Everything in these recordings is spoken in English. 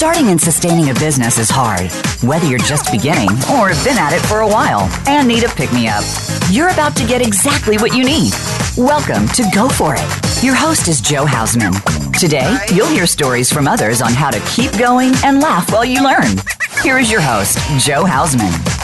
Starting and sustaining a business is hard, whether you're just beginning or have been at it for a while and need a pick me up. You're about to get exactly what you need. Welcome to Go For It. Your host is Joe Hausman. Today, you'll hear stories from others on how to keep going and laugh while you learn. Here is your host, Joe Hausman.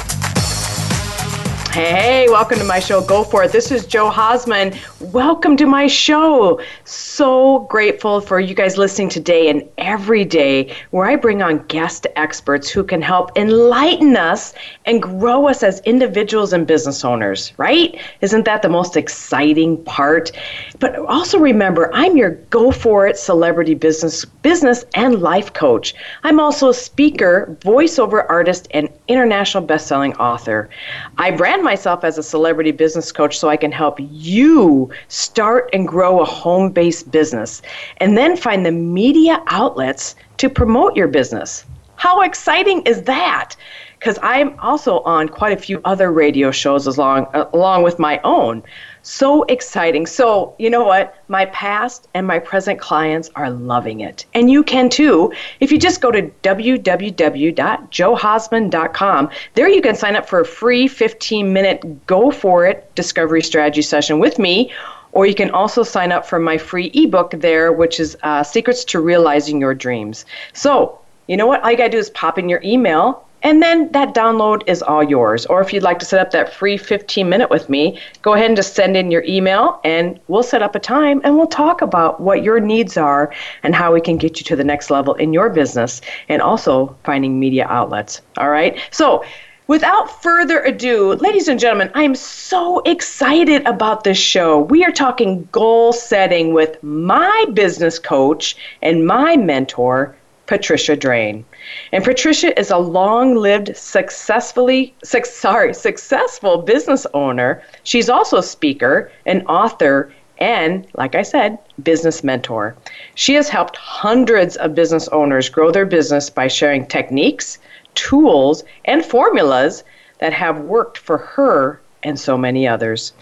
Hey, welcome to my show. Go for it. This is Joe Hausman. Welcome to my show. So grateful for you guys listening today and every day, where I bring on guest experts who can help enlighten us and grow us as individuals and business owners, right? Isn't that the most exciting part? But also remember, I'm your Go For It celebrity business, business and life coach. I'm also a speaker, voiceover artist, and international best-selling author. I brand myself as a celebrity business coach so I can help you start and grow a home based business and then find the media outlets to promote your business. How exciting is that? Because I'm also on quite a few other radio shows along, along with my own. So exciting. So, you know what? My past and my present clients are loving it. And you can too. If you just go to www.joehausman.com, there you can sign up for a free 15 minute go for it discovery strategy session with me. Or you can also sign up for my free ebook there, which is uh, Secrets to Realizing Your Dreams. So, you know what? All you got to do is pop in your email and then that download is all yours. Or if you'd like to set up that free 15 minute with me, go ahead and just send in your email and we'll set up a time and we'll talk about what your needs are and how we can get you to the next level in your business and also finding media outlets. All right. So, Without further ado, ladies and gentlemen, I am so excited about this show. We are talking goal setting with my business coach and my mentor, Patricia Drain. And Patricia is a long-lived, successfully, su- sorry, successful business owner. She's also a speaker, an author, and, like I said, business mentor. She has helped hundreds of business owners grow their business by sharing techniques, tools, and formulas that have worked for her and so many others.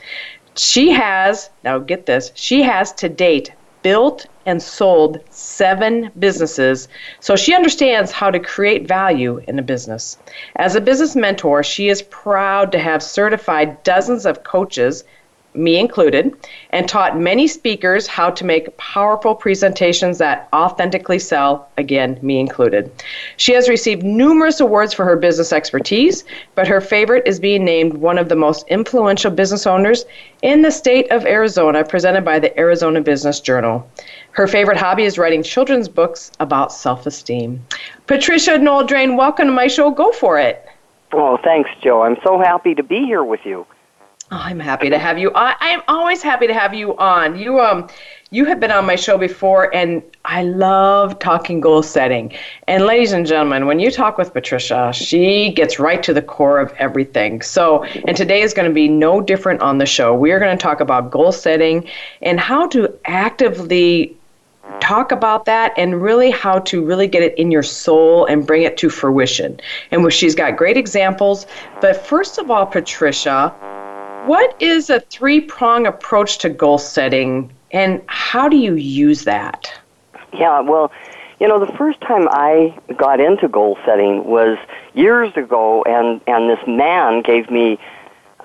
She has, now get this, she has to date built and sold seven businesses, so she understands how to create value in a business. As a business mentor, she is proud to have certified dozens of coaches me included, and taught many speakers how to make powerful presentations that authentically sell, again, me included. She has received numerous awards for her business expertise, but her favorite is being named one of the most influential business owners in the state of Arizona, presented by the Arizona Business Journal. Her favorite hobby is writing children's books about self esteem. Patricia Noel Drain, welcome to my show. Go for it. Oh, thanks, Joe. I'm so happy to be here with you. Oh, I'm happy to have you. I, I'm always happy to have you on. You um, you have been on my show before, and I love talking goal setting. And ladies and gentlemen, when you talk with Patricia, she gets right to the core of everything. So, and today is going to be no different on the show. We are going to talk about goal setting and how to actively talk about that and really how to really get it in your soul and bring it to fruition. And she's got great examples. But first of all, Patricia, what is a three prong approach to goal setting and how do you use that? Yeah, well, you know, the first time I got into goal setting was years ago, and, and this man gave me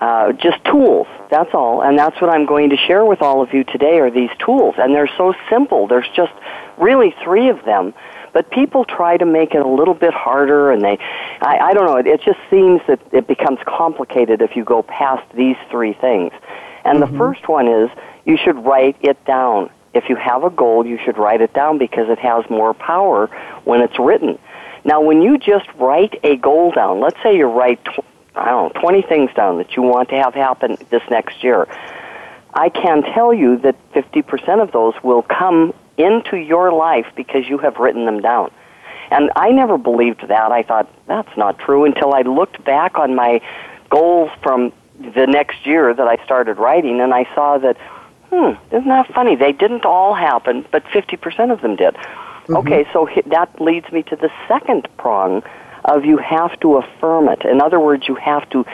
uh, just tools. That's all, and that's what I'm going to share with all of you today. Are these tools, and they're so simple. There's just really three of them but people try to make it a little bit harder, and they, I, I don't know, it, it just seems that it becomes complicated if you go past these three things. And mm-hmm. the first one is you should write it down. If you have a goal, you should write it down because it has more power when it's written. Now, when you just write a goal down, let's say you write, tw- I don't know, 20 things down that you want to have happen this next year. I can tell you that 50% of those will come into your life because you have written them down. And I never believed that. I thought, that's not true until I looked back on my goals from the next year that I started writing and I saw that, hmm, isn't that funny? They didn't all happen, but 50% of them did. Mm-hmm. Okay, so that leads me to the second prong of you have to affirm it. In other words, you have to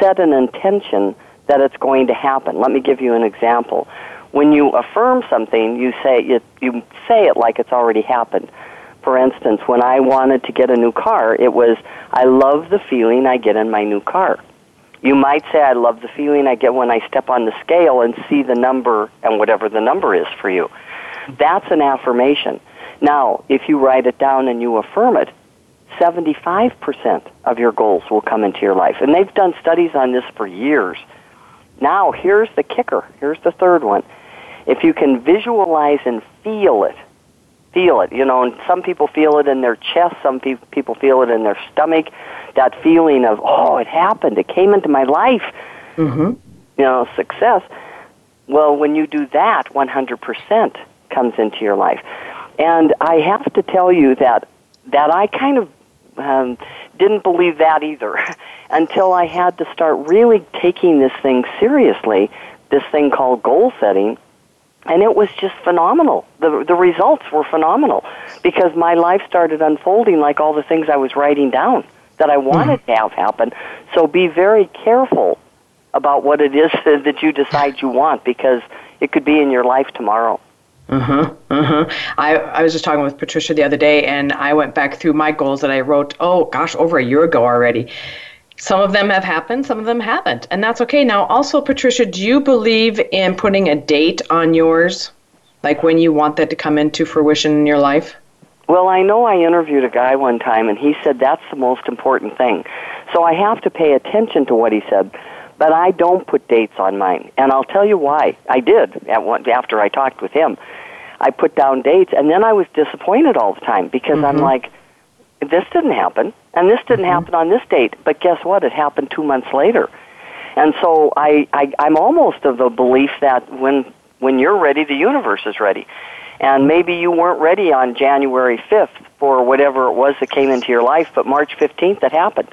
set an intention that it's going to happen. Let me give you an example when you affirm something, you say it, you say it like it's already happened. For instance, when I wanted to get a new car, it was, I love the feeling I get in my new car. You might say, I love the feeling I get when I step on the scale and see the number and whatever the number is for you. That's an affirmation. Now, if you write it down and you affirm it, 75% of your goals will come into your life. And they've done studies on this for years. Now, here's the kicker. Here's the third one. If you can visualize and feel it, feel it, you know, and some people feel it in their chest, some pe- people feel it in their stomach, that feeling of, oh, it happened, it came into my life, Mm-hmm. you know, success. Well, when you do that, 100% comes into your life. And I have to tell you that that I kind of um, didn't believe that either until I had to start really taking this thing seriously, this thing called goal setting, and it was just phenomenal. The the results were phenomenal because my life started unfolding like all the things I was writing down that I wanted to have happen. So be very careful about what it is that you decide you want because it could be in your life tomorrow. Uh-huh. Uh-huh. I, I was just talking with Patricia the other day and I went back through my goals that I wrote, oh gosh, over a year ago already. Some of them have happened, some of them haven't. And that's okay. Now also, Patricia, do you believe in putting a date on yours? Like when you want that to come into fruition in your life? Well, I know I interviewed a guy one time and he said that's the most important thing. So I have to pay attention to what he said. But I don't put dates on mine. And I'll tell you why. I did at one, after I talked with him. I put down dates and then I was disappointed all the time because I'm mm-hmm. like this didn't happen and this didn't mm-hmm. happen on this date. But guess what? It happened 2 months later. And so I, I I'm almost of the belief that when when you're ready, the universe is ready. And maybe you weren't ready on January 5th for whatever it was that came into your life, but March 15th it happened.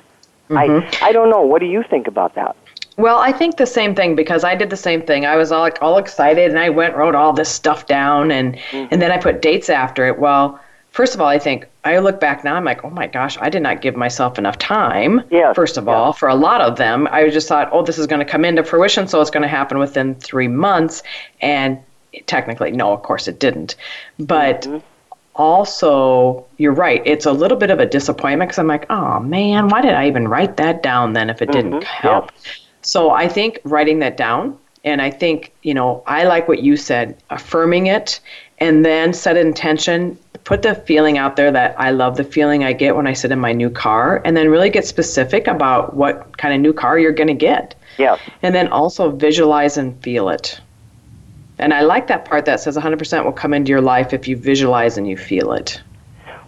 I mm-hmm. I don't know. What do you think about that? Well, I think the same thing because I did the same thing. I was all like all excited and I went wrote all this stuff down and mm-hmm. and then I put dates after it. Well, first of all, I think I look back now I'm like, "Oh my gosh, I did not give myself enough time." Yes, First of yes. all, for a lot of them, I just thought, "Oh, this is going to come into fruition, so it's going to happen within 3 months." And technically, no, of course it didn't. But mm-hmm. also, you're right. It's a little bit of a disappointment because I'm like, oh man, why did I even write that down then if it didn't mm-hmm. help? So I think writing that down, and I think, you know, I like what you said, affirming it, and then set intention, put the feeling out there that I love the feeling I get when I sit in my new car, and then really get specific about what kind of new car you're going to get. Yes. And then also visualize and feel it. And I like that part that says 100% will come into your life if you visualize and you feel it.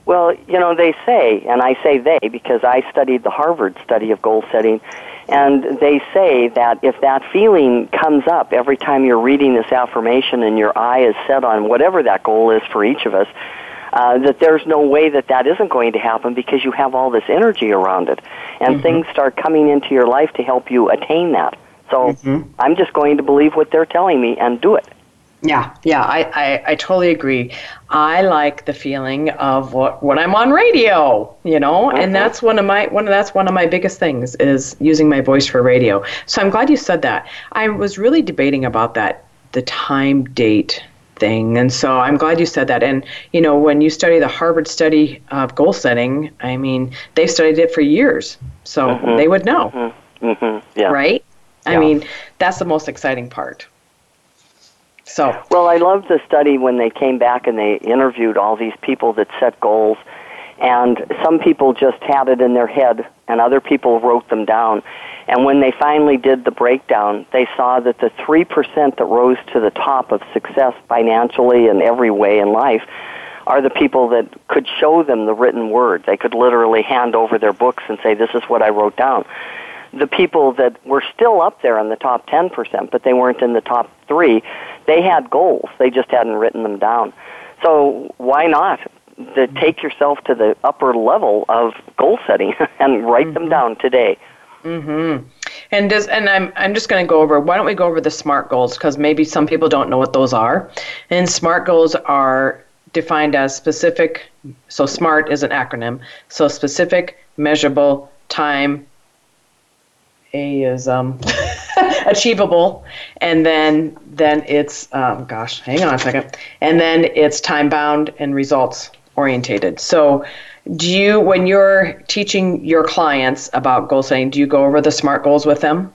Well, you know, they say, and I say they because I studied the Harvard study of goal setting, and they say that if that feeling comes up every time you're reading this affirmation and your eye is set on whatever that goal is for each of us, uh, that there's no way that that isn't going to happen because you have all this energy around it, and mm-hmm. things start coming into your life to help you attain that. So mm-hmm. I'm just going to believe what they're telling me and do it. Yeah, yeah, I, I, I totally agree. I like the feeling of what when I'm on radio, you know, and mm-hmm. that's one of my one of that's one of my biggest things is using my voice for radio. So I'm glad you said that. I was really debating about that the time date thing, and so I'm glad you said that. And you know, when you study the Harvard study of goal setting, I mean, they studied it for years, so they would know, hmm Yeah. right? I mean, that's the most exciting part. So Well, I loved the study when they came back and they interviewed all these people that set goals. And some people just had it in their head, and other people wrote them down. And when they finally did the breakdown, they saw that the 3% that rose to the top of success financially and every way in life are the people that could show them the written word. They could literally hand over their books and say, This is what I wrote down the people that were still up there in the top 10%, but they weren't in the top three, they had goals. They just hadn't written them down. So why not to take yourself to the upper level of goal setting and write them down today? Mm-hmm. And does and I'm I'm just going to go over. Why don't we go over the SMART goals because maybe some people don't know what those are. And SMART goals are defined as specific. So SMART is an acronym. So specific, measurable, time. A is um, achievable, and then then it's um, gosh, hang on a second, and then it's time bound and results orientated. So, do you, when you're teaching your clients about goal setting, do you go over the SMART goals with them?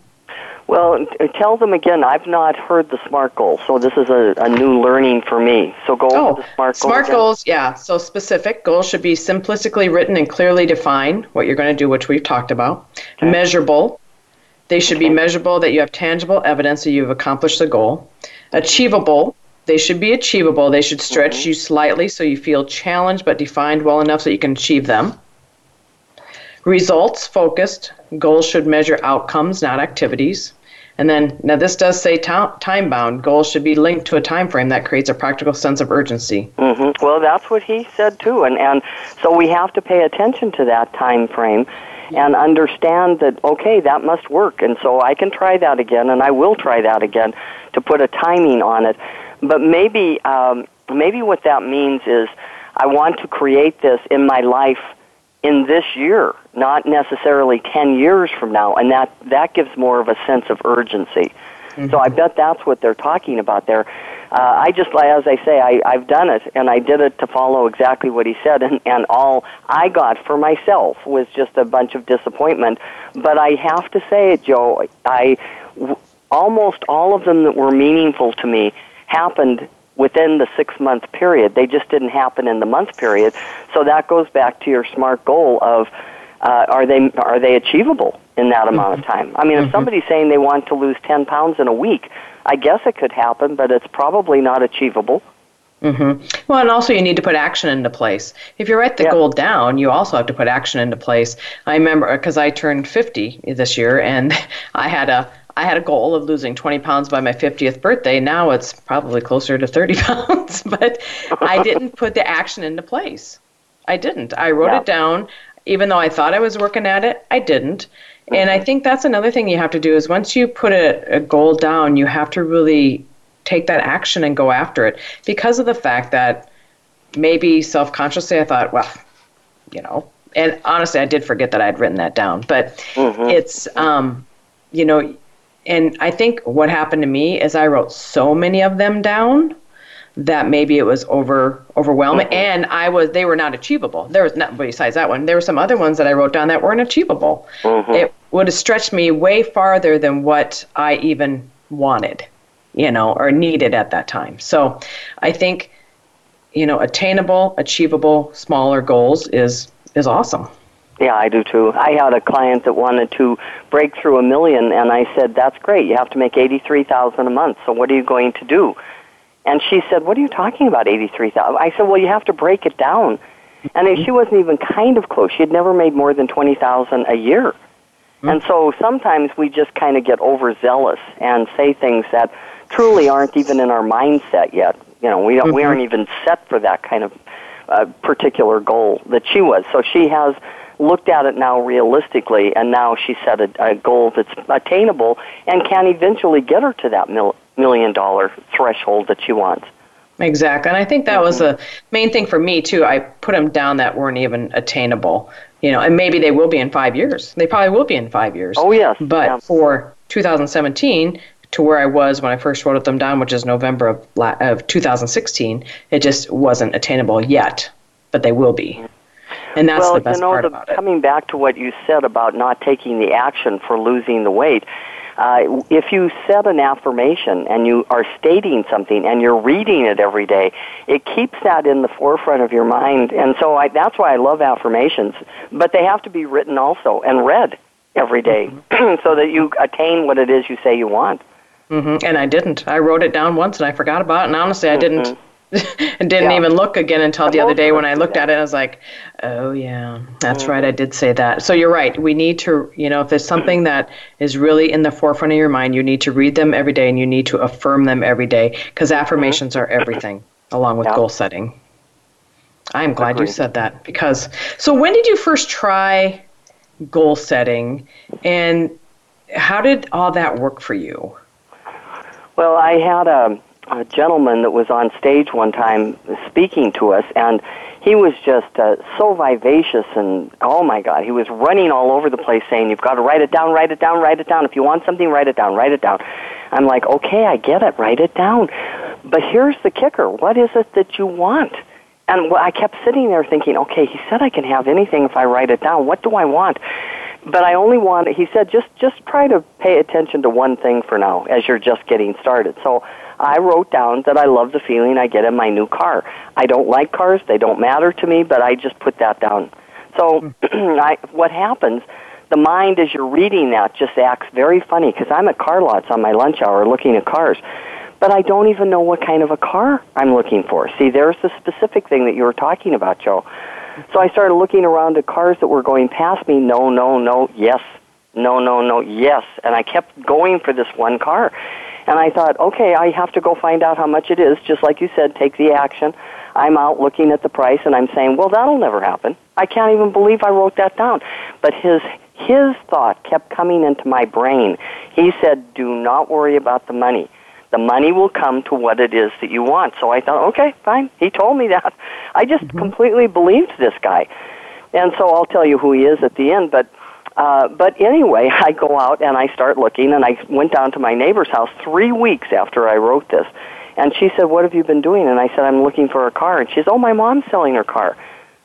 Well, tell them again. I've not heard the SMART goals, so this is a, a new learning for me. So go oh, over the SMART goals. SMART goals, yeah. So specific goals should be simplistically written and clearly define what you're going to do, which we've talked about. Okay. Measurable. They should okay. be measurable that you have tangible evidence that you've accomplished the goal. Achievable. They should be achievable. They should stretch mm-hmm. you slightly so you feel challenged but defined well enough so you can achieve them. Results focused. Goals should measure outcomes, not activities. And then, now this does say time bound. Goals should be linked to a time frame that creates a practical sense of urgency. Mm-hmm. Well, that's what he said too, and and so we have to pay attention to that time frame and understand that okay, that must work, and so I can try that again, and I will try that again to put a timing on it. But maybe um, maybe what that means is I want to create this in my life in this year, not necessarily 10 years from now, and that, that gives more of a sense of urgency. Mm-hmm. So I bet that's what they're talking about there. Uh, I just, as I say, I, I've done it, and I did it to follow exactly what he said, and, and all I got for myself was just a bunch of disappointment. But I have to say it, Joe, I, w- almost all of them that were meaningful to me happened within the six month period. They just didn't happen in the month period. So that goes back to your smart goal of uh, are they are they achievable in that amount of mm-hmm. time? I mean, if mm-hmm. somebody's saying they want to lose ten pounds in a week, I guess it could happen, but it's probably not achievable. Mm-hmm. Well, and also you need to put action into place. If you write the goal down, you also have to put action into place. I remember because I turned 50 this year, and I had a I had a goal of losing 20 pounds by my 50th birthday. Now it's probably closer to 30 pounds, but I didn't put the action into place. I didn't. I wrote yeah. it down, even though I thought I was working at it. I didn't. Mm-hmm. And I think that's another thing you have to do is once you put a, a goal down, you have to really take that action and go after it because of the fact that maybe self consciously I thought, well, you know, and honestly, I did forget that I'd written that down. But mm-hmm. it's, um, you know, and I think what happened to me is I wrote so many of them down that maybe it was over overwhelming mm-hmm. and I was they were not achievable. There was not besides that one. There were some other ones that I wrote down that weren't achievable. Mm-hmm. It would have stretched me way farther than what I even wanted, you know, or needed at that time. So I think you know, attainable, achievable, smaller goals is is awesome. Yeah, I do too. I had a client that wanted to break through a million, and I said, "That's great. You have to make eighty-three thousand a month. So what are you going to do?" And she said, "What are you talking about, eighty-three thousand? I said, "Well, you have to break it down." And she wasn't even kind of close. She had never made more than twenty thousand a year. Mm-hmm. And so sometimes we just kind of get overzealous and say things that truly aren't even in our mindset yet. You know, we don't, mm-hmm. we aren't even set for that kind of uh, particular goal that she was. So she has looked at it now realistically, and now she set a, a goal that's attainable and can eventually get her to that mil- million dollar threshold that she wants. Exactly, and I think that mm-hmm. was the main thing for me too. I put them down that weren't even attainable, you know, and maybe they will be in five years. They probably will be in five years. Oh yes, but yeah. for 2017 to where I was when I first wrote them down, which is November of, of 2016, it just wasn't attainable yet, but they will be. And that's well, the best you know, part the, about it. Coming back to what you said about not taking the action for losing the weight, uh, if you set an affirmation and you are stating something and you're reading it every day, it keeps that in the forefront of your mind. And so I, that's why I love affirmations. But they have to be written also and read every day mm-hmm. so that you attain what it is you say you want. Mm-hmm. And I didn't. I wrote it down once and I forgot about it. And honestly, I didn't mm-hmm. and didn't yeah. even look again until the other day when I looked at it. I was like, oh, yeah, that's mm-hmm. right. I did say that. So you're right. We need to, you know, if there's something that is really in the forefront of your mind, you need to read them every day and you need to affirm them every day because affirmations mm-hmm. are everything along with yeah. goal setting. I'm glad Agreed. you said that because. So when did you first try goal setting and how did all that work for you? Well, I had a a gentleman that was on stage one time speaking to us, and he was just uh, so vivacious and oh my god, he was running all over the place saying, "You've got to write it down, write it down, write it down. If you want something, write it down, write it down." I'm like, "Okay, I get it, write it down." But here's the kicker: what is it that you want? And I kept sitting there thinking, okay, he said I can have anything if I write it down. What do I want? But I only want, he said, just, just try to pay attention to one thing for now as you're just getting started. So I wrote down that I love the feeling I get in my new car. I don't like cars, they don't matter to me, but I just put that down. So hmm. I, what happens, the mind as you're reading that just acts very funny because I'm at car lots on my lunch hour looking at cars but I don't even know what kind of a car I'm looking for. See, there's the specific thing that you were talking about, Joe. So I started looking around at cars that were going past me. No, no, no, yes, no, no, no, yes. And I kept going for this one car. And I thought, okay, I have to go find out how much it is. Just like you said, take the action. I'm out looking at the price and I'm saying, well, that'll never happen. I can't even believe I wrote that down. But his his thought kept coming into my brain. He said, do not worry about the money the money will come to what it is that you want. So I thought, okay, fine. He told me that. I just mm-hmm. completely believed this guy. And so I'll tell you who he is at the end, but uh, but anyway, I go out and I start looking, and I went down to my neighbor's house three weeks after I wrote this. And she said, What have you been doing? And I said, I'm looking for a car. And she said, Oh, my mom's selling her car.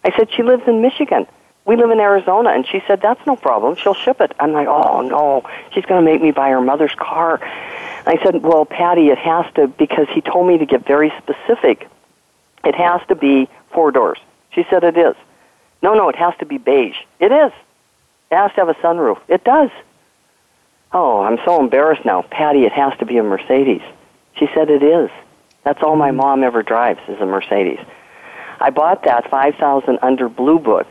I said, She lives in Michigan. We live in Arizona. And she said, That's no problem. She'll ship it. I'm like, Oh, no. She's going to make me buy her mother's car. I said, well, Patty, it has to, because he told me to get very specific. It has to be four doors. She said it is. No, no, it has to be beige. It is. It has to have a sunroof. It does. Oh, I'm so embarrassed now. Patty, it has to be a Mercedes. She said it is. That's all my mm. mom ever drives is a Mercedes. I bought that 5000 under Blue Book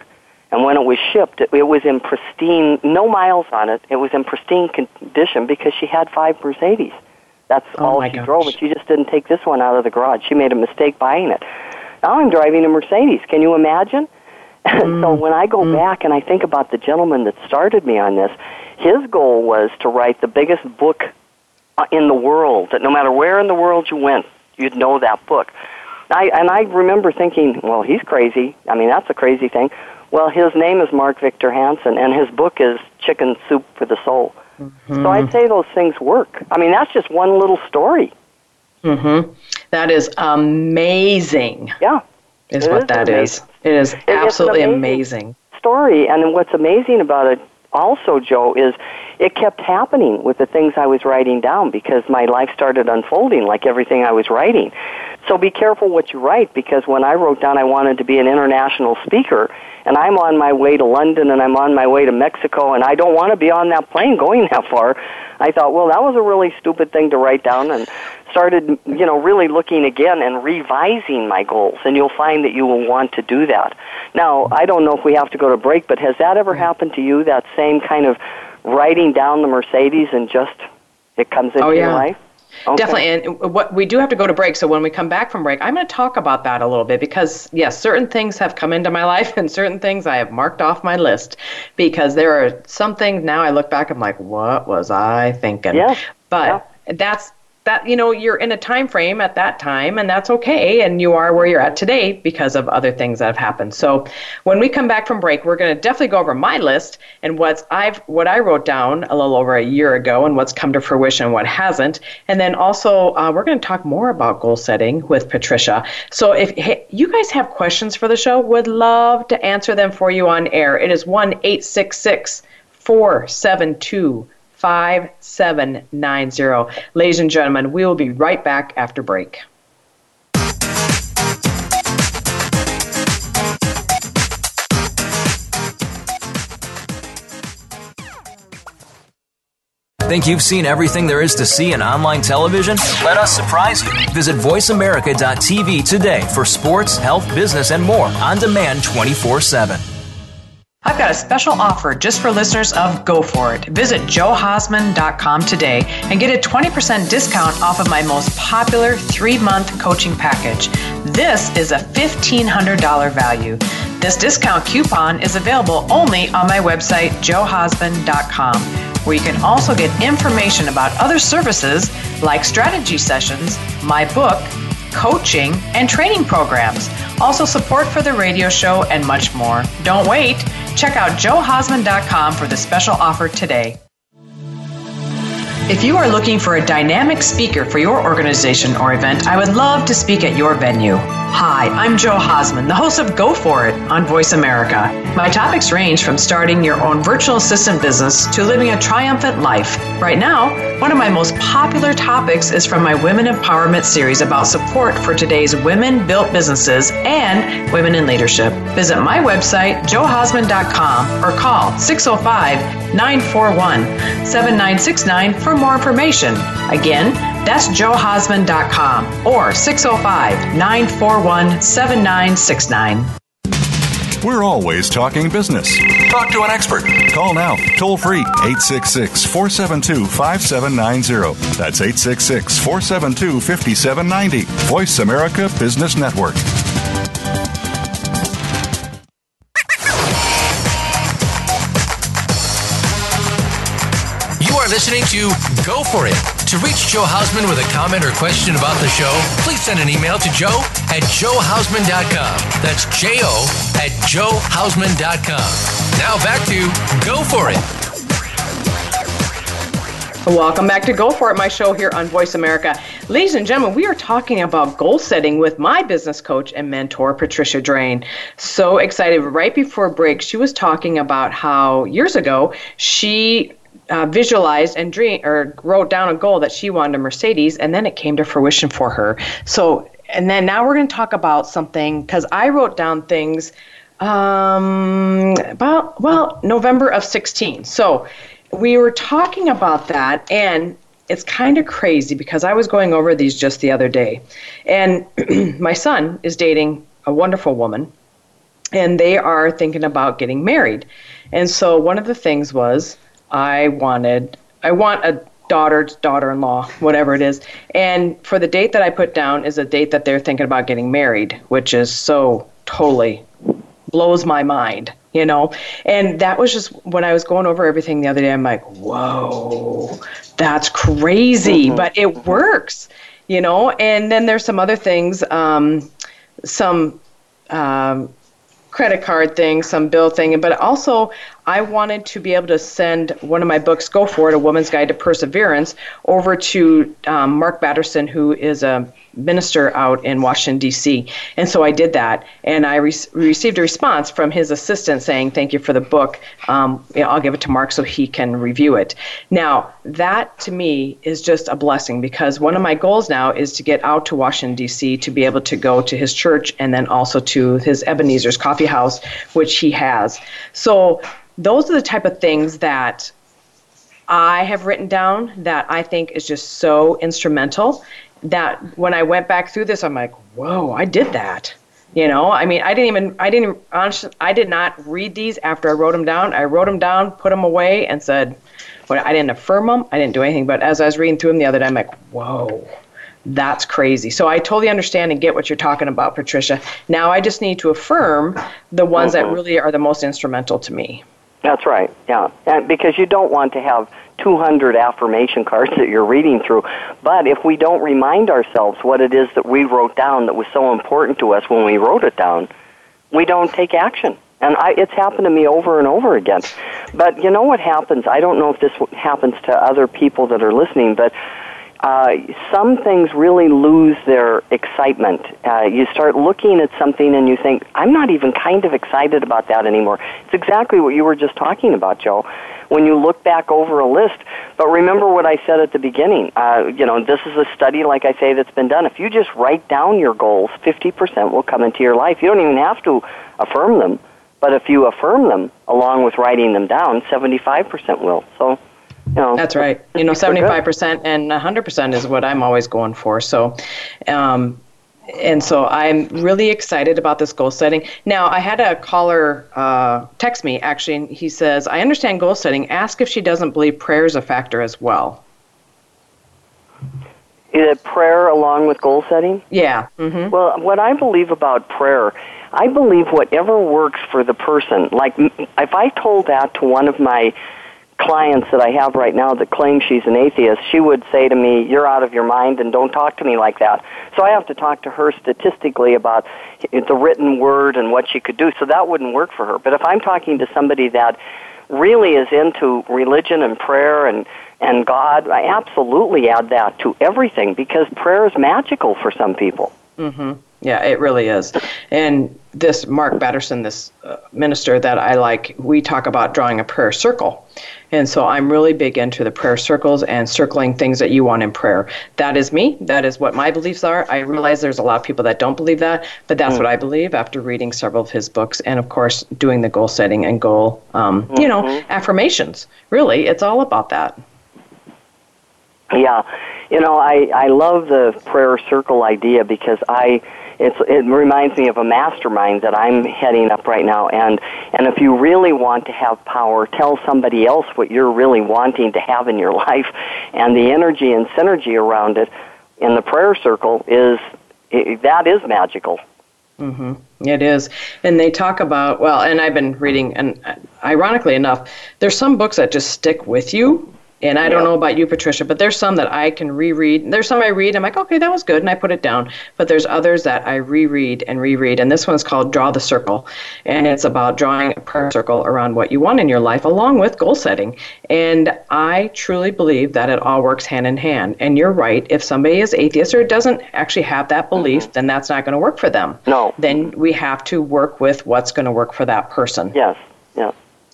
and when it was shipped, it, it was in pristine, no miles on it. It was in pristine condition because she had five Mercedes. That's oh all she gosh. drove, but she just didn't take this one out of the garage. She made a mistake buying it. Now I'm driving a Mercedes. Can you imagine? Mm. so when I go mm. back and I think about the gentleman that started me on this, his goal was to write the biggest book uh, in the world. That no matter where in the world you went, you'd know that book. I, and I remember thinking, well, he's crazy. I mean, that's a crazy thing. Well, his name is Mark Victor Hansen, and his book is Chicken Soup for the Soul. Mm-hmm. So I'd say those things work. I mean, that's just one little story. Mm-hmm. That is amazing. Yeah. Is what is that amazing. is. It is absolutely amazing, amazing. Story, and what's amazing about it also, Joe, is it kept happening with the things I was writing down because my life started unfolding like everything I was writing. So be careful what you write because when I wrote down I wanted to be an international speaker, and I'm on my way to London and I'm on my way to Mexico and I don't want to be on that plane going that far. I thought, well, that was a really stupid thing to write down and started, you know, really looking again and revising my goals and you'll find that you will want to do that. Now, I don't know if we have to go to break, but has that ever happened to you that same kind of writing down the Mercedes and just it comes into oh, yeah. your life? Okay. Definitely. And what we do have to go to break. So when we come back from break, I'm going to talk about that a little bit because, yes, certain things have come into my life and certain things I have marked off my list because there are some things now I look back, I'm like, what was I thinking? Yeah. But yeah. that's that you know you're in a time frame at that time and that's okay and you are where you're at today because of other things that have happened. So when we come back from break we're going to definitely go over my list and what's i've what i wrote down a little over a year ago and what's come to fruition and what hasn't. And then also uh, we're going to talk more about goal setting with patricia. So if hey, you guys have questions for the show would love to answer them for you on air. It is 1 866 472 5790. Ladies and gentlemen, we will be right back after break. Think you've seen everything there is to see in online television? Let us surprise you. Visit VoiceAmerica.tv today for sports, health, business, and more on demand 24 7. I've got a special offer just for listeners of Go For It. Visit joehausman.com today and get a 20% discount off of my most popular three month coaching package. This is a $1,500 value. This discount coupon is available only on my website, joehausman.com, where you can also get information about other services like strategy sessions, my book, coaching, and training programs. Also, support for the radio show and much more. Don't wait. Check out joehausman.com for the special offer today. If you are looking for a dynamic speaker for your organization or event, I would love to speak at your venue. Hi, I'm Joe Hausman, the host of Go For It on Voice America. My topics range from starting your own virtual assistant business to living a triumphant life. Right now, one of my most popular topics is from my Women Empowerment series about support for today's women built businesses and women in leadership. Visit my website, joehausman.com, or call 605 941 7969 for more information. Again, that's joehausman.com or 605 941 7969. We're always talking business. Talk to an expert. Call now, toll free, 866 472 5790. That's 866 472 5790. Voice America Business Network. You are listening to Go For It. To reach Joe Hausman with a comment or question about the show, please send an email to joe at joehausman.com. That's J O at joehausman.com. Now back to Go For It. Welcome back to Go For It, my show here on Voice America. Ladies and gentlemen, we are talking about goal setting with my business coach and mentor, Patricia Drain. So excited. Right before break, she was talking about how years ago she uh, visualized and dream or wrote down a goal that she wanted a Mercedes, and then it came to fruition for her. So, and then now we're going to talk about something because I wrote down things um, about well November of 16. So we were talking about that, and it's kind of crazy because I was going over these just the other day, and my son is dating a wonderful woman, and they are thinking about getting married. And so one of the things was I wanted I want a daughter, daughter-in-law, whatever it is. And for the date that I put down is a date that they're thinking about getting married, which is so totally blows my mind, you know. And that was just when I was going over everything the other day. I'm like, whoa, that's crazy, Mm-hmm. but it works, you know. And then there's some other things, um, some. Um, credit card thing, some bill thing, but also I wanted to be able to send one of my books, Go For It, A Woman's Guide to Perseverance, over to um, Mark Batterson, who is a minister out in Washington, D.C. And so I did that, and I re- received a response from his assistant saying, Thank you for the book. Um, you know, I'll give it to Mark so he can review it. Now, that to me is just a blessing because one of my goals now is to get out to Washington, D.C. to be able to go to his church and then also to his Ebenezer's Coffee House, which he has. So, those are the type of things that I have written down that I think is just so instrumental that when I went back through this, I'm like, whoa, I did that. You know, I mean, I didn't even, I didn't, honestly, I did not read these after I wrote them down. I wrote them down, put them away, and said, well, I didn't affirm them, I didn't do anything. But as I was reading through them the other day, I'm like, whoa, that's crazy. So I totally understand and get what you're talking about, Patricia. Now I just need to affirm the ones that uh-huh. really are the most instrumental to me. That's right. Yeah, and because you don't want to have 200 affirmation cards that you're reading through. But if we don't remind ourselves what it is that we wrote down that was so important to us when we wrote it down, we don't take action. And I, it's happened to me over and over again. But you know what happens? I don't know if this happens to other people that are listening, but uh, some things really lose their excitement. Uh, you start looking at something and you think, I'm not even kind of excited about that anymore. It's exactly what you were just talking about, Joe. When you look back over a list, but remember what I said at the beginning. Uh, you know, this is a study, like I say, that's been done. If you just write down your goals, 50% will come into your life. You don't even have to affirm them, but if you affirm them along with writing them down, 75% will. So, know, That's right. You know, 75% and 100% is what I'm always going for. So, um, and so I'm really excited about this goal setting. Now, I had a caller uh, text me actually, and he says, I understand goal setting. Ask if she doesn't believe prayer is a factor as well. Is it prayer along with goal setting? Yeah. hmm Well, what I believe about prayer, I believe whatever works for the person. Like, if I told that to one of my clients that I have right now that claim she's an atheist, she would say to me, You're out of your mind and don't talk to me like that. So I have to talk to her statistically about the written word and what she could do. So that wouldn't work for her. But if I'm talking to somebody that really is into religion and prayer and and God, I absolutely add that to everything because prayer is magical for some people. Mm-hmm. Yeah, it really is. And this Mark Batterson, this uh, minister that I like, we talk about drawing a prayer circle. And so I'm really big into the prayer circles and circling things that you want in prayer. That is me. That is what my beliefs are. I realize there's a lot of people that don't believe that, but that's mm. what I believe after reading several of his books and, of course, doing the goal setting and goal, um, mm-hmm. you know, mm-hmm. affirmations. Really, it's all about that. Yeah, you know, I I love the prayer circle idea because I it reminds me of a mastermind that I'm heading up right now and and if you really want to have power tell somebody else what you're really wanting to have in your life and the energy and synergy around it in the prayer circle is it, that is magical Mhm. It is. And they talk about well, and I've been reading and uh, ironically enough, there's some books that just stick with you and I don't know about you, Patricia, but there's some that I can reread. There's some I read, I'm like, okay, that was good, and I put it down. But there's others that I reread and reread. And this one's called Draw the Circle. And it's about drawing a prayer circle around what you want in your life, along with goal setting. And I truly believe that it all works hand in hand. And you're right. If somebody is atheist or doesn't actually have that belief, mm-hmm. then that's not going to work for them. No. Then we have to work with what's going to work for that person. Yes.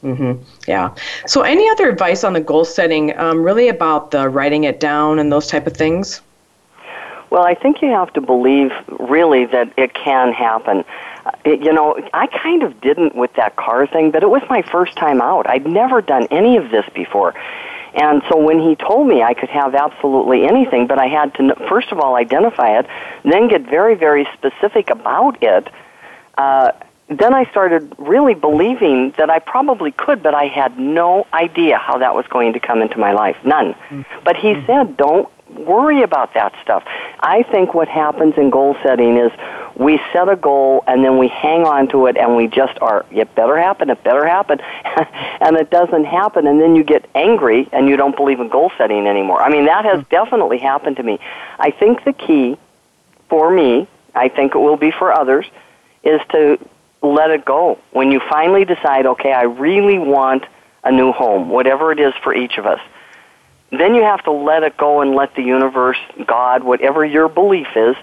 Mm-hmm. Yeah. So, any other advice on the goal setting, um, really about the writing it down and those type of things? Well, I think you have to believe really that it can happen. Uh, it, you know, I kind of didn't with that car thing, but it was my first time out. I'd never done any of this before. And so when he told me I could have absolutely anything, but I had to first of all identify it, then get very, very specific about it. Uh, then I started really believing that I probably could, but I had no idea how that was going to come into my life. None. Mm-hmm. But he said, don't worry about that stuff. I think what happens in goal setting is we set a goal and then we hang on to it and we just are, it better happen, it better happen. and it doesn't happen and then you get angry and you don't believe in goal setting anymore. I mean, that has mm-hmm. definitely happened to me. I think the key for me, I think it will be for others, is to let it go. When you finally decide, okay, I really want a new home, whatever it is for each of us, then you have to let it go and let the universe, God, whatever your belief is,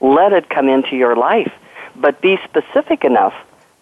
let it come into your life. But be specific enough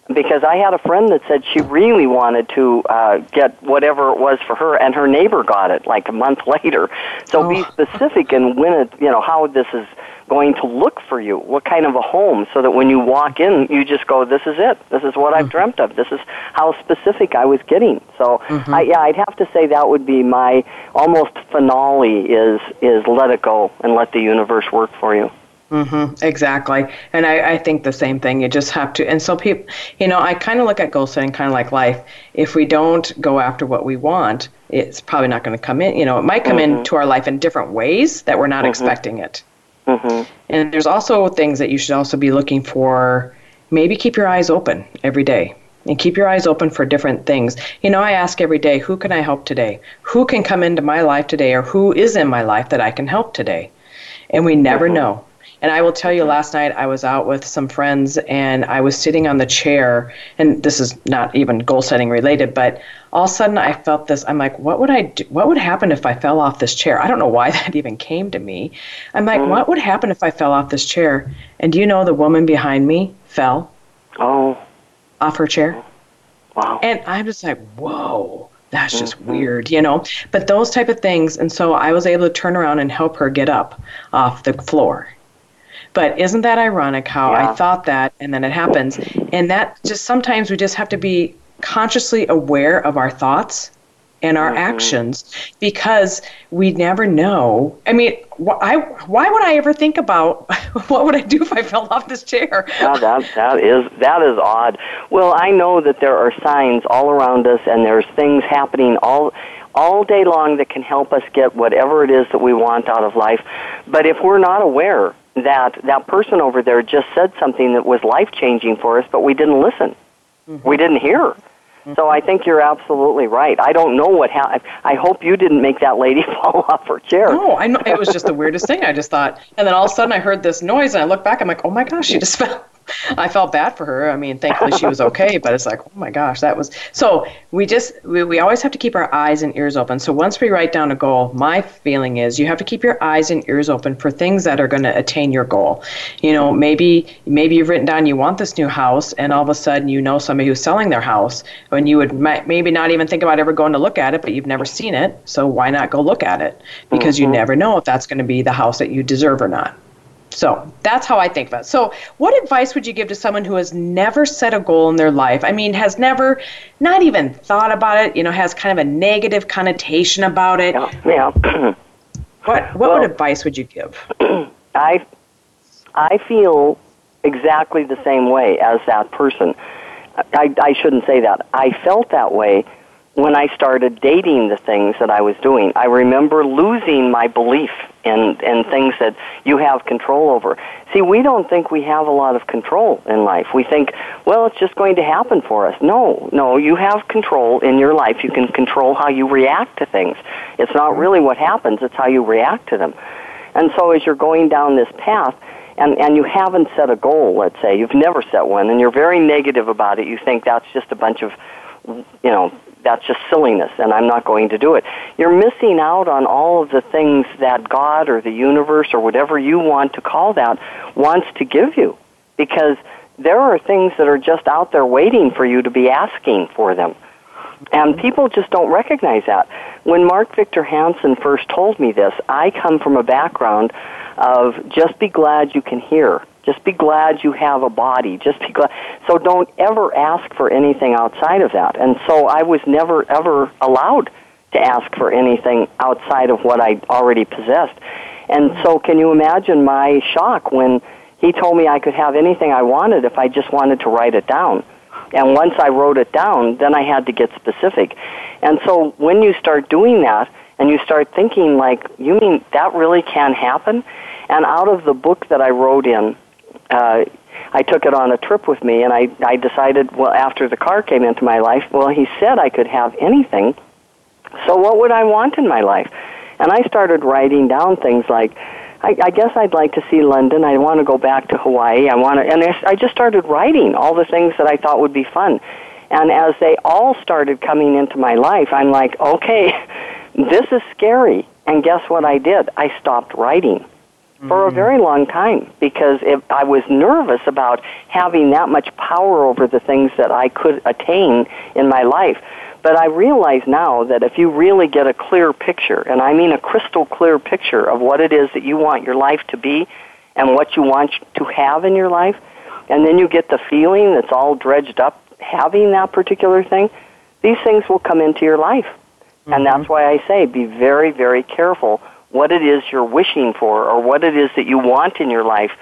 because I had a friend that said she really wanted to uh, get whatever it was for her, and her neighbor got it like a month later. So oh. be specific and when it, you know, how this is going to look for you? What kind of a home? So that when you walk in, you just go, "This is it. This is what I've mm-hmm. dreamt of. This is how specific I was getting." So, mm-hmm. I, yeah, I'd have to say that would be my almost finale is is let it go and let the universe work for you. Mm-hmm, exactly. And I, I think the same thing. You just have to. And so, people, you know, I kind of look at goal setting kind of like life. If we don't go after what we want, it's probably not going to come in. You know, it might come mm-hmm. into our life in different ways that we're not mm-hmm. expecting it. Mm-hmm. And there's also things that you should also be looking for. Maybe keep your eyes open every day and keep your eyes open for different things. You know, I ask every day, who can I help today? Who can come into my life today or who is in my life that I can help today? And we never mm-hmm. know. And I will tell you, last night I was out with some friends and I was sitting on the chair, and this is not even goal setting related, but all of a sudden I felt this. I'm like, what would I do? What would happen if I fell off this chair? I don't know why that even came to me. I'm like, mm. what would happen if I fell off this chair? And do you know the woman behind me fell? Oh. Off her chair? Wow. And I'm just like, whoa that's just mm-hmm. weird, you know. But those type of things, and so I was able to turn around and help her get up off the floor, but isn't that ironic how yeah. I thought that and then it happens? And that just sometimes we just have to be consciously aware of our thoughts and our mm-hmm. actions because we never know. I mean, why, why would I ever think about what would I do if I fell off this chair? yeah, that, that is that is odd. Well, I know that there are signs all around us, and there's things happening all all day long that can help us get whatever it is that we want out of life. But if we're not aware that that person over there just said something that was life changing for us, but we didn't listen. Mm-hmm. We didn't hear. Mm-hmm. So I think you're absolutely right. I don't know what happened. I hope you didn't make that lady fall off her chair. No, I know it was just the weirdest thing. I just thought, and then all of a sudden I heard this noise, and I looked back. I'm like, oh my gosh, she just fell. I felt bad for her. I mean, thankfully she was okay, but it's like, oh my gosh, that was so. We just we, we always have to keep our eyes and ears open. So once we write down a goal, my feeling is you have to keep your eyes and ears open for things that are going to attain your goal. You know, maybe maybe you've written down you want this new house, and all of a sudden you know somebody who's selling their house, and you would maybe not even think about ever going to look at it, but you've never seen it, so why not go look at it? Because mm-hmm. you never know if that's going to be the house that you deserve or not. So that's how I think about it. So, what advice would you give to someone who has never set a goal in their life? I mean, has never, not even thought about it, you know, has kind of a negative connotation about it? Yeah. yeah. what what well, advice would you give? I I feel exactly the same way as that person. I, I shouldn't say that. I felt that way when I started dating the things that I was doing. I remember losing my belief in, in things that you have control over. See, we don't think we have a lot of control in life. We think, well, it's just going to happen for us. No, no, you have control in your life. You can control how you react to things. It's not really what happens, it's how you react to them. And so as you're going down this path, and, and you haven't set a goal, let's say, you've never set one, and you're very negative about it, you think that's just a bunch of, you know, that's just silliness and I'm not going to do it. You're missing out on all of the things that God or the universe or whatever you want to call that wants to give you because there are things that are just out there waiting for you to be asking for them. And people just don't recognize that. When Mark Victor Hansen first told me this, I come from a background of just be glad you can hear. Just be glad you have a body. Just be glad. So don't ever ask for anything outside of that. And so I was never ever allowed to ask for anything outside of what I already possessed. And so can you imagine my shock when he told me I could have anything I wanted if I just wanted to write it down. And once I wrote it down, then I had to get specific. And so when you start doing that and you start thinking like, you mean that really can happen? And out of the book that I wrote in, uh, I took it on a trip with me, and I, I decided, well, after the car came into my life, well, he said I could have anything. So what would I want in my life? And I started writing down things like, I, I guess I'd like to see London. I want to go back to Hawaii. I want to, and I just started writing all the things that I thought would be fun. And as they all started coming into my life, I'm like, okay, this is scary. And guess what I did? I stopped writing for a mm-hmm. very long time because it, I was nervous about having that much power over the things that I could attain in my life. But I realize now that if you really get a clear picture, and I mean a crystal clear picture of what it is that you want your life to be and what you want to have in your life, and then you get the feeling that's all dredged up having that particular thing, these things will come into your life. Mm-hmm. And that's why I say be very, very careful what it is you're wishing for or what it is that you want in your life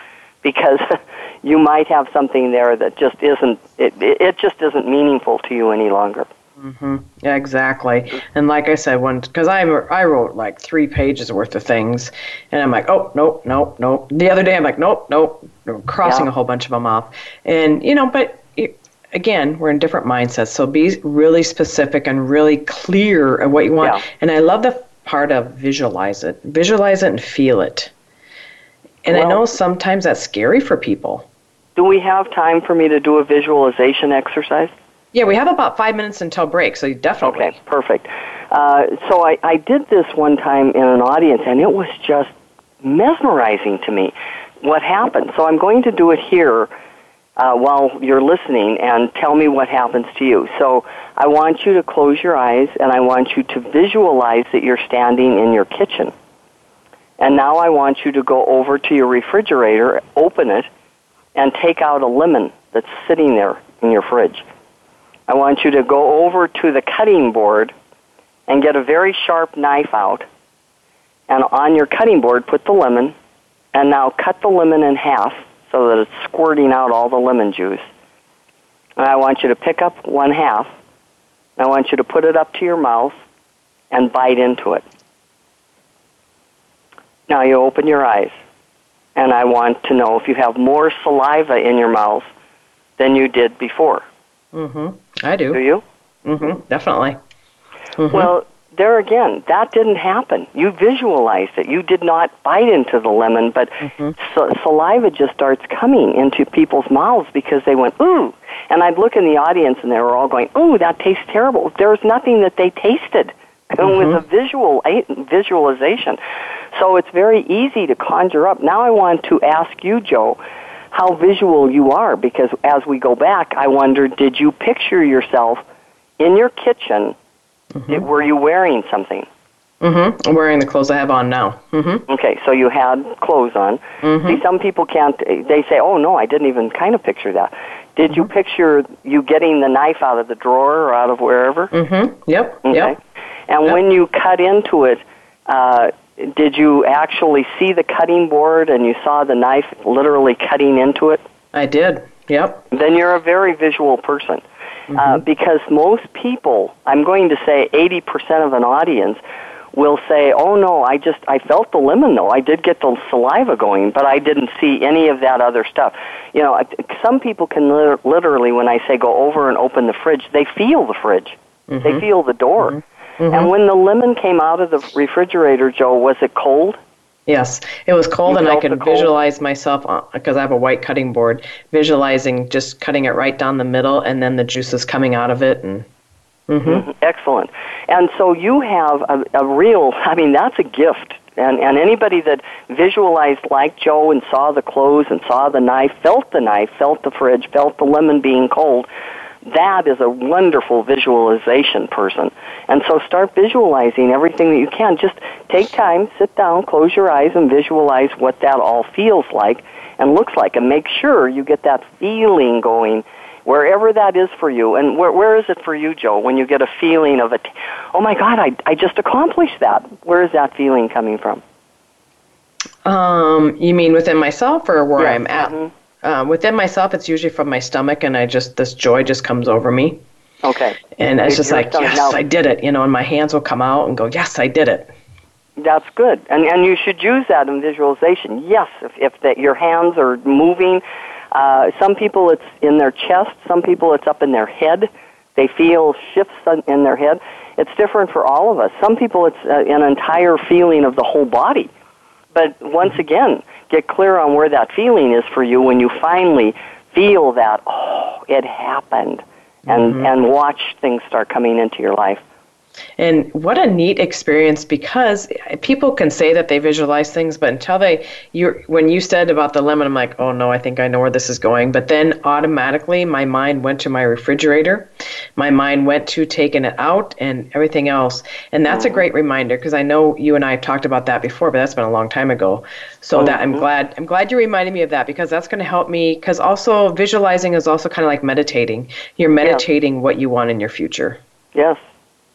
because you might have something there that just isn't it, it just isn't meaningful to you any longer. Mm-hmm. Yeah, exactly. And like I said, when because I I wrote like three pages worth of things, and I'm like, oh nope, nope, nope. The other day I'm like, nope, nope, crossing yeah. a whole bunch of them off, and you know, but again, we're in different mindsets, so be really specific and really clear of what you want. Yeah. And I love the part of visualize it. Visualize it and feel it. And well, I know sometimes that's scary for people. Do we have time for me to do a visualization exercise? Yeah, we have about five minutes until break, so definitely. Okay, perfect. Uh, so I, I did this one time in an audience, and it was just mesmerizing to me what happened. So I'm going to do it here uh, while you're listening and tell me what happens to you. So I want you to close your eyes and I want you to visualize that you're standing in your kitchen. And now I want you to go over to your refrigerator, open it, and take out a lemon that's sitting there in your fridge. I want you to go over to the cutting board and get a very sharp knife out. And on your cutting board, put the lemon, and now cut the lemon in half so that it's squirting out all the lemon juice. And I want you to pick up one half. I want you to put it up to your mouth and bite into it. Now you open your eyes. And I want to know if you have more saliva in your mouth than you did before. Mhm. I do. Do you? Mm Mhm. Definitely. Mm-hmm. Well, there again, that didn't happen. You visualized it. You did not bite into the lemon, but mm-hmm. so, saliva just starts coming into people's mouths because they went, ooh. And I'd look in the audience and they were all going, ooh, that tastes terrible. There was nothing that they tasted. Mm-hmm. It was a visual visualization. So it's very easy to conjure up. Now I want to ask you, Joe, how visual you are because as we go back, I wonder, did you picture yourself in your kitchen? Mm-hmm. Were you wearing something? Mm-hmm. I'm wearing the clothes I have on now. Mm-hmm. Okay, so you had clothes on. Mm-hmm. See, some people can't. They say, "Oh no, I didn't even kind of picture that." Did you mm-hmm. picture you getting the knife out of the drawer or out of wherever? Mm-hmm. Yep. Okay. Yep. And yep. when you cut into it, uh, did you actually see the cutting board and you saw the knife literally cutting into it? I did. Yep. Then you're a very visual person. Uh, mm-hmm. Uh, because most people, I'm going to say 80% of an audience, will say, "Oh no, I just I felt the lemon though. I did get the saliva going, but I didn't see any of that other stuff." You know, some people can literally, when I say go over and open the fridge, they feel the fridge. Mm-hmm. They feel the door. Mm-hmm. Mm-hmm. And when the lemon came out of the refrigerator, Joe, was it cold? Yes, it was cold, and I could visualize myself because I have a white cutting board, visualizing just cutting it right down the middle, and then the juices coming out of it. And mm-hmm. Mm-hmm. excellent. And so you have a, a real. I mean, that's a gift. And and anybody that visualized like Joe and saw the clothes and saw the knife, felt the knife, felt the fridge, felt the lemon being cold, that is a wonderful visualization person. And so start visualizing everything that you can. Just take time, sit down, close your eyes, and visualize what that all feels like and looks like. And make sure you get that feeling going wherever that is for you. And where, where is it for you, Joe, when you get a feeling of, a, oh my God, I, I just accomplished that? Where is that feeling coming from? Um, you mean within myself or where yes. I'm at? Mm-hmm. Um, within myself, it's usually from my stomach, and I just this joy just comes over me. Okay. And it's just like, yes, now, I did it, you know, and my hands will come out and go, yes, I did it. That's good, and and you should use that in visualization. Yes, if if that your hands are moving. Uh, some people it's in their chest. Some people it's up in their head. They feel shifts in their head. It's different for all of us. Some people it's uh, an entire feeling of the whole body. But once again, get clear on where that feeling is for you when you finally feel that, oh, it happened, and, mm-hmm. and watch things start coming into your life. And what a neat experience because people can say that they visualize things, but until they, you, when you said about the lemon, I'm like, oh no, I think I know where this is going. But then automatically, my mind went to my refrigerator, my mind went to taking it out and everything else. And that's a great reminder because I know you and I have talked about that before, but that's been a long time ago. So mm-hmm. that I'm glad, I'm glad you reminded me of that because that's going to help me. Because also visualizing is also kind of like meditating. You're meditating yeah. what you want in your future. Yes,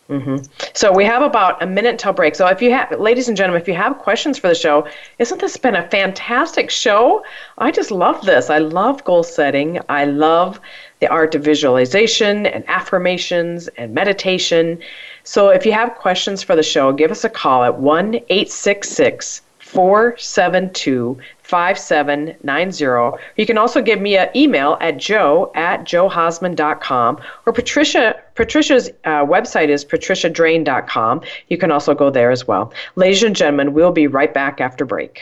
Mm-hmm. So we have about a minute till break. So if you have, ladies and gentlemen, if you have questions for the show, isn't this been a fantastic show? I just love this. I love goal setting. I love the art of visualization and affirmations and meditation. So if you have questions for the show, give us a call at one eight six six four seven two 5790. You can also give me an email at joe at joehausman.com or Patricia Patricia's uh, website is patriciadrain.com. You can also go there as well. Ladies and gentlemen, we'll be right back after break.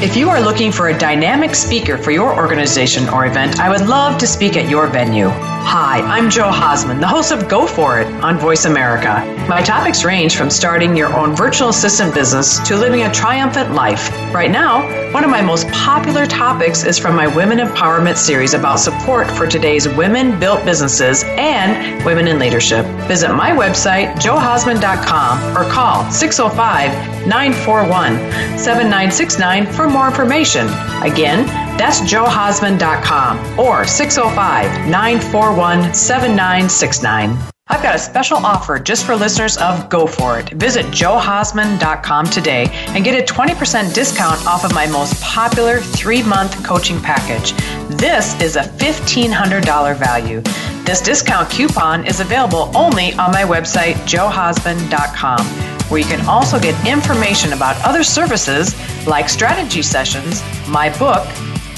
If you are looking for a dynamic speaker for your organization or event, I would love to speak at your venue. Hi, I'm Joe Hausman, the host of Go For It on Voice America. My topics range from starting your own virtual assistant business to living a triumphant life. Right now, one of my most popular topics is from my Women Empowerment series about support for today's women built businesses and women in leadership. Visit my website, joehausman.com, or call 605 941 7969 for more information. Again, that's joehausman.com or 605 941 7969. I've got a special offer just for listeners of Go For It. Visit joehausman.com today and get a 20% discount off of my most popular three month coaching package. This is a $1,500 value. This discount coupon is available only on my website, joehausman.com, where you can also get information about other services like strategy sessions, my book,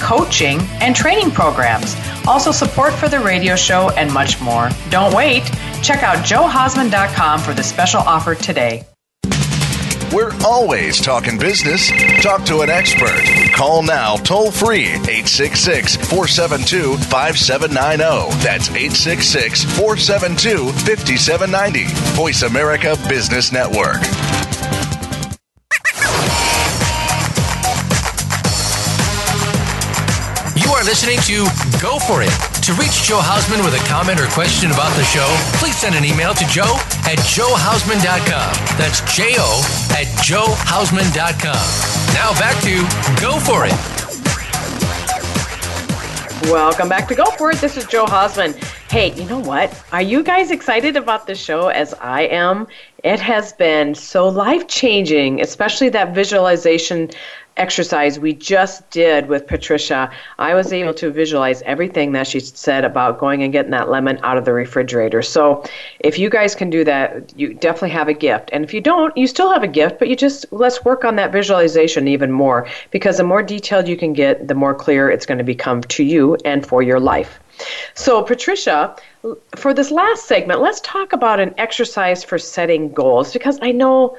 coaching, and training programs, also support for the radio show, and much more. Don't wait. Check out joehausman.com for the special offer today. We're always talking business. Talk to an expert. Call now toll free 866 472 5790. That's 866 472 5790. Voice America Business Network. Listening to Go For It. To reach Joe Hausman with a comment or question about the show, please send an email to joe at joehausman.com. That's J O at joehausman.com. Now back to Go For It. Welcome back to Go For It. This is Joe Hausman. Hey, you know what? Are you guys excited about the show as I am? It has been so life changing, especially that visualization exercise we just did with Patricia, I was able to visualize everything that she said about going and getting that lemon out of the refrigerator. So, if you guys can do that, you definitely have a gift. And if you don't, you still have a gift, but you just let's work on that visualization even more because the more detailed you can get, the more clear it's going to become to you and for your life. So, Patricia, for this last segment, let's talk about an exercise for setting goals because I know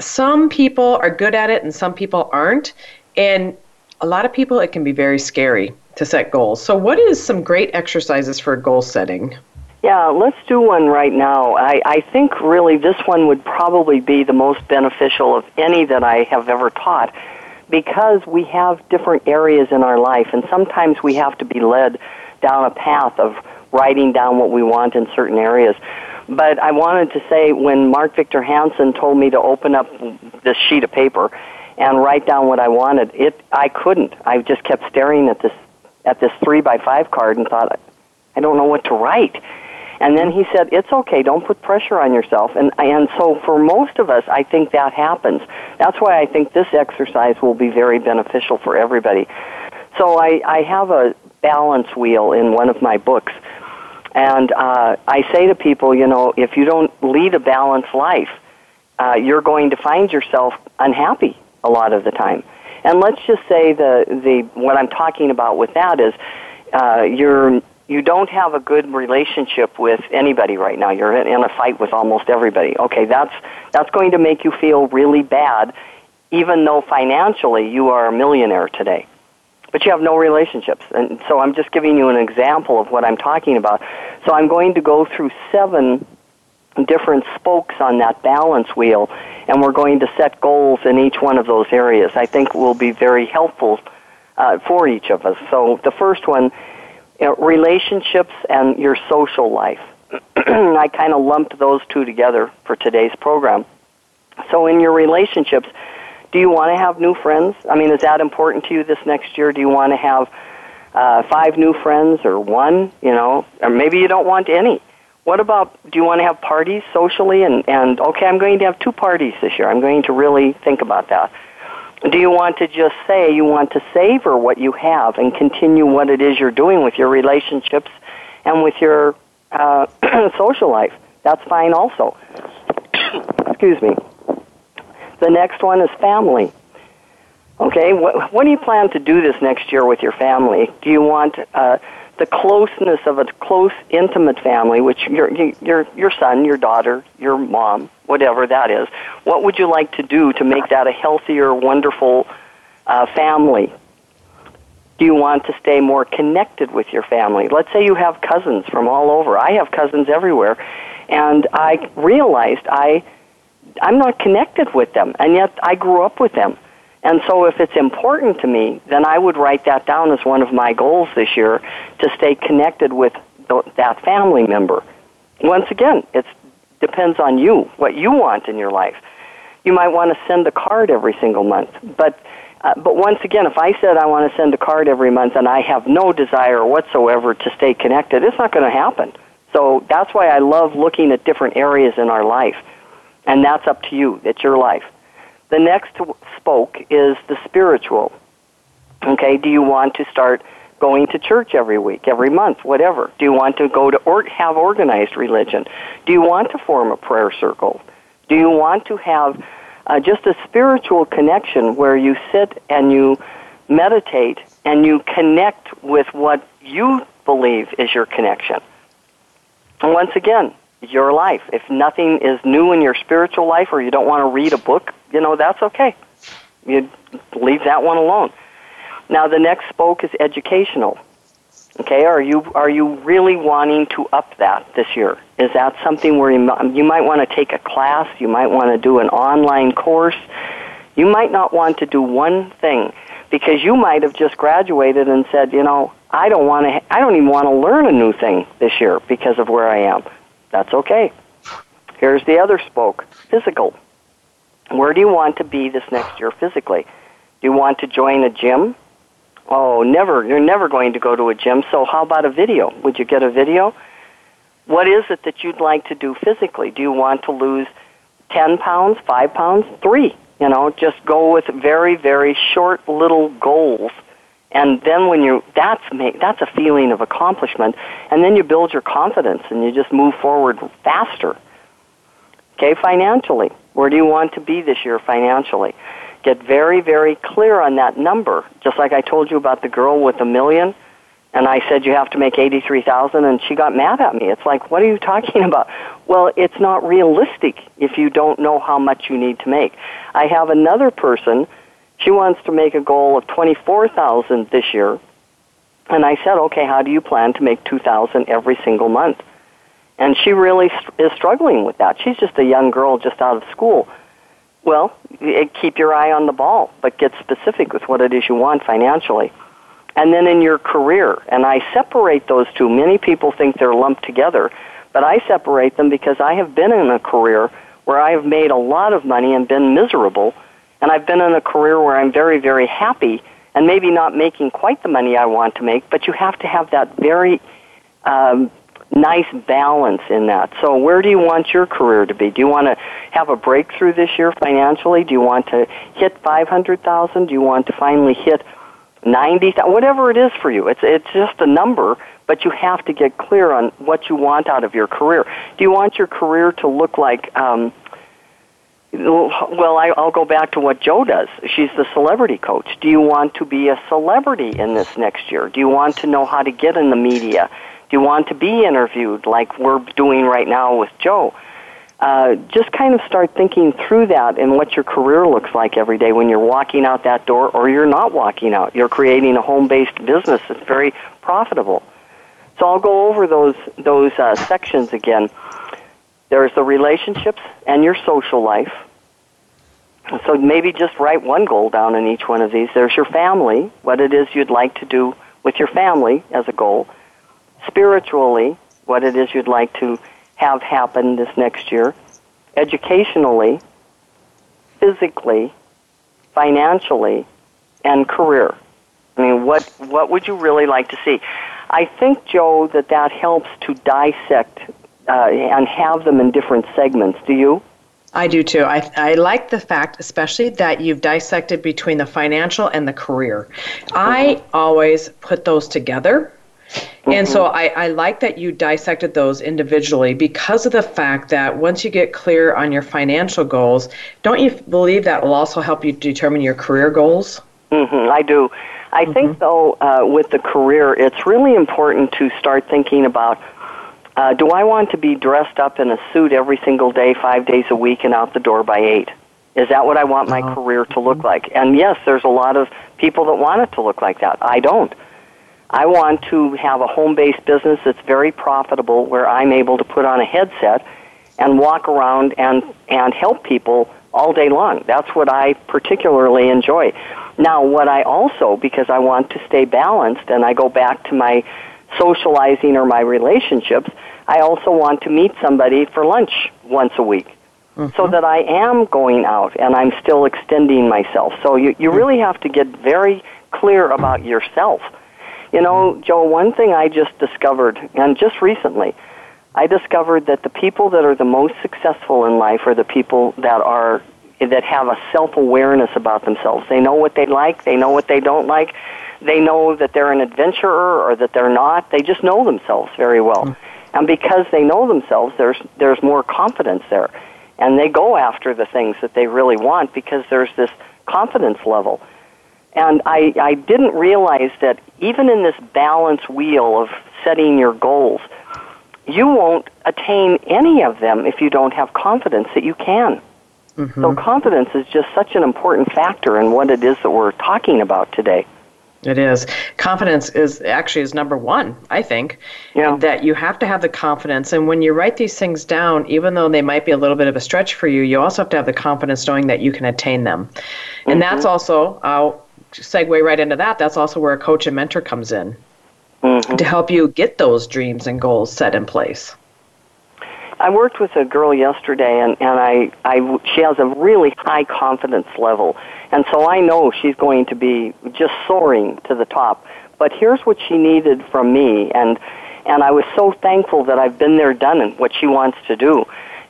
some people are good at it and some people aren't. And a lot of people, it can be very scary to set goals. So, what is some great exercises for goal setting? Yeah, let's do one right now. I, I think really this one would probably be the most beneficial of any that I have ever taught because we have different areas in our life, and sometimes we have to be led down a path of writing down what we want in certain areas. But I wanted to say when Mark Victor Hansen told me to open up this sheet of paper and write down what I wanted, it I couldn't. I just kept staring at this at this three by five card and thought, I don't know what to write. And then he said, "It's okay. Don't put pressure on yourself." And and so for most of us, I think that happens. That's why I think this exercise will be very beneficial for everybody. So I I have a balance wheel in one of my books and uh, I say to people, you know, if you don't lead a balanced life, uh, you're going to find yourself unhappy a lot of the time. And let's just say the the what I'm talking about with that is uh, you're you don't have a good relationship with anybody right now. You're in a fight with almost everybody. Okay, that's that's going to make you feel really bad, even though financially you are a millionaire today but you have no relationships. And so I'm just giving you an example of what I'm talking about. So I'm going to go through seven different spokes on that balance wheel, and we're going to set goals in each one of those areas. I think will be very helpful uh, for each of us. So the first one, you know, relationships and your social life. I kind of lumped those two together for today's program. So in your relationships, do you want to have new friends? I mean, is that important to you this next year? Do you want to have uh, five new friends or one? You know, or maybe you don't want any. What about? Do you want to have parties socially? And and okay, I'm going to have two parties this year. I'm going to really think about that. Do you want to just say you want to savor what you have and continue what it is you're doing with your relationships and with your uh, social life? That's fine also. Excuse me. The next one is family. Okay, what, what do you plan to do this next year with your family? Do you want uh, the closeness of a close, intimate family, which your your your son, your daughter, your mom, whatever that is? What would you like to do to make that a healthier, wonderful uh, family? Do you want to stay more connected with your family? Let's say you have cousins from all over. I have cousins everywhere, and I realized I I'm not connected with them, and yet I grew up with them. And so if it's important to me, then I would write that down as one of my goals this year to stay connected with th- that family member. Once again, it depends on you, what you want in your life. You might want to send a card every single month, but uh, but once again, if I said I want to send a card every month and I have no desire whatsoever to stay connected, it's not going to happen. So that's why I love looking at different areas in our life and that's up to you. It's your life. The next spoke is the spiritual. Okay, do you want to start going to church every week, every month, whatever? Do you want to go to or have organized religion? Do you want to form a prayer circle? Do you want to have uh, just a spiritual connection where you sit and you meditate and you connect with what you believe is your connection? And once again, your life. If nothing is new in your spiritual life or you don't want to read a book, you know, that's okay. You leave that one alone. Now the next spoke is educational. Okay, are you are you really wanting to up that this year? Is that something where you, you might want to take a class, you might want to do an online course, you might not want to do one thing because you might have just graduated and said, you know, I don't want to I don't even want to learn a new thing this year because of where I am. That's okay. Here's the other spoke, physical. Where do you want to be this next year physically? Do you want to join a gym? Oh, never. You're never going to go to a gym. So how about a video? Would you get a video? What is it that you'd like to do physically? Do you want to lose 10 pounds, 5 pounds, 3? You know, just go with very, very short little goals. And then when you that's make, that's a feeling of accomplishment and then you build your confidence and you just move forward faster. Okay, financially. Where do you want to be this year financially? Get very, very clear on that number. Just like I told you about the girl with a million, and I said you have to make eighty-three thousand, and she got mad at me. It's like, what are you talking about? Well, it's not realistic if you don't know how much you need to make. I have another person. She wants to make a goal of twenty-four thousand this year, and I said, okay, how do you plan to make two thousand every single month? And she really is struggling with that. She's just a young girl just out of school. Well, eh, keep your eye on the ball, but get specific with what it is you want financially. And then in your career, and I separate those two. Many people think they're lumped together, but I separate them because I have been in a career where I have made a lot of money and been miserable, and I've been in a career where I'm very, very happy and maybe not making quite the money I want to make, but you have to have that very um, nice balance in that. So where do you want your career to be? Do you want to have a breakthrough this year financially? Do you want to hit 500,000? Do you want to finally hit 90,000? Whatever it is for you. It's it's just a number, but you have to get clear on what you want out of your career. Do you want your career to look like um well, I, I'll go back to what Joe does. She's the celebrity coach. Do you want to be a celebrity in this next year? Do you want to know how to get in the media? Do you want to be interviewed like we're doing right now with Joe? Uh, just kind of start thinking through that and what your career looks like every day when you're walking out that door or you're not walking out. You're creating a home-based business that's very profitable. So I'll go over those those uh, sections again. There's the relationships and your social life. So maybe just write one goal down in each one of these. There's your family, what it is you'd like to do with your family as a goal spiritually, what it is you'd like to have happen this next year, educationally, physically, financially, and career. I mean, what what would you really like to see? I think, Joe, that that helps to dissect uh, and have them in different segments. Do you? I do too. I, I like the fact, especially that you've dissected between the financial and the career. I always put those together and so mm-hmm. I, I like that you dissected those individually because of the fact that once you get clear on your financial goals, don't you believe that will also help you determine your career goals? Mm-hmm, I do. I mm-hmm. think, though, uh, with the career, it's really important to start thinking about uh, do I want to be dressed up in a suit every single day, five days a week, and out the door by eight? Is that what I want my uh-huh. career to look like? And yes, there's a lot of people that want it to look like that. I don't. I want to have a home based business that's very profitable where I'm able to put on a headset and walk around and, and help people all day long. That's what I particularly enjoy. Now, what I also, because I want to stay balanced and I go back to my socializing or my relationships, I also want to meet somebody for lunch once a week. Mm-hmm. So uh-huh. that I am going out and I'm still extending myself. So you, you hmm. really have to get very clear about yourself you know, hmm. Joe, one thing I just discovered, and just recently, I discovered that the people that are the most successful in life are the people that are that have a self-awareness about themselves. They know what they like, they know what they don't like. they know that they're an adventurer or that they're not. They just know themselves very well. Hmm. And because they know themselves, there's, there's more confidence there. And they go after the things that they really want because there's this confidence level. And I, I didn't realize that even in this balance wheel of setting your goals, you won't attain any of them if you don't have confidence that you can. Mm-hmm. So confidence is just such an important factor in what it is that we're talking about today. It is. Confidence is actually is number one, I think. Yeah. That you have to have the confidence. And when you write these things down, even though they might be a little bit of a stretch for you, you also have to have the confidence knowing that you can attain them. And mm-hmm. that's also, I'll segue right into that, that's also where a coach and mentor comes in mm-hmm. to help you get those dreams and goals set in place. I worked with a girl yesterday, and, and I, I, she has a really high confidence level. And so I know she's going to be just soaring to the top. But here's what she needed from me, and, and I was so thankful that I've been there, done it, what she wants to do.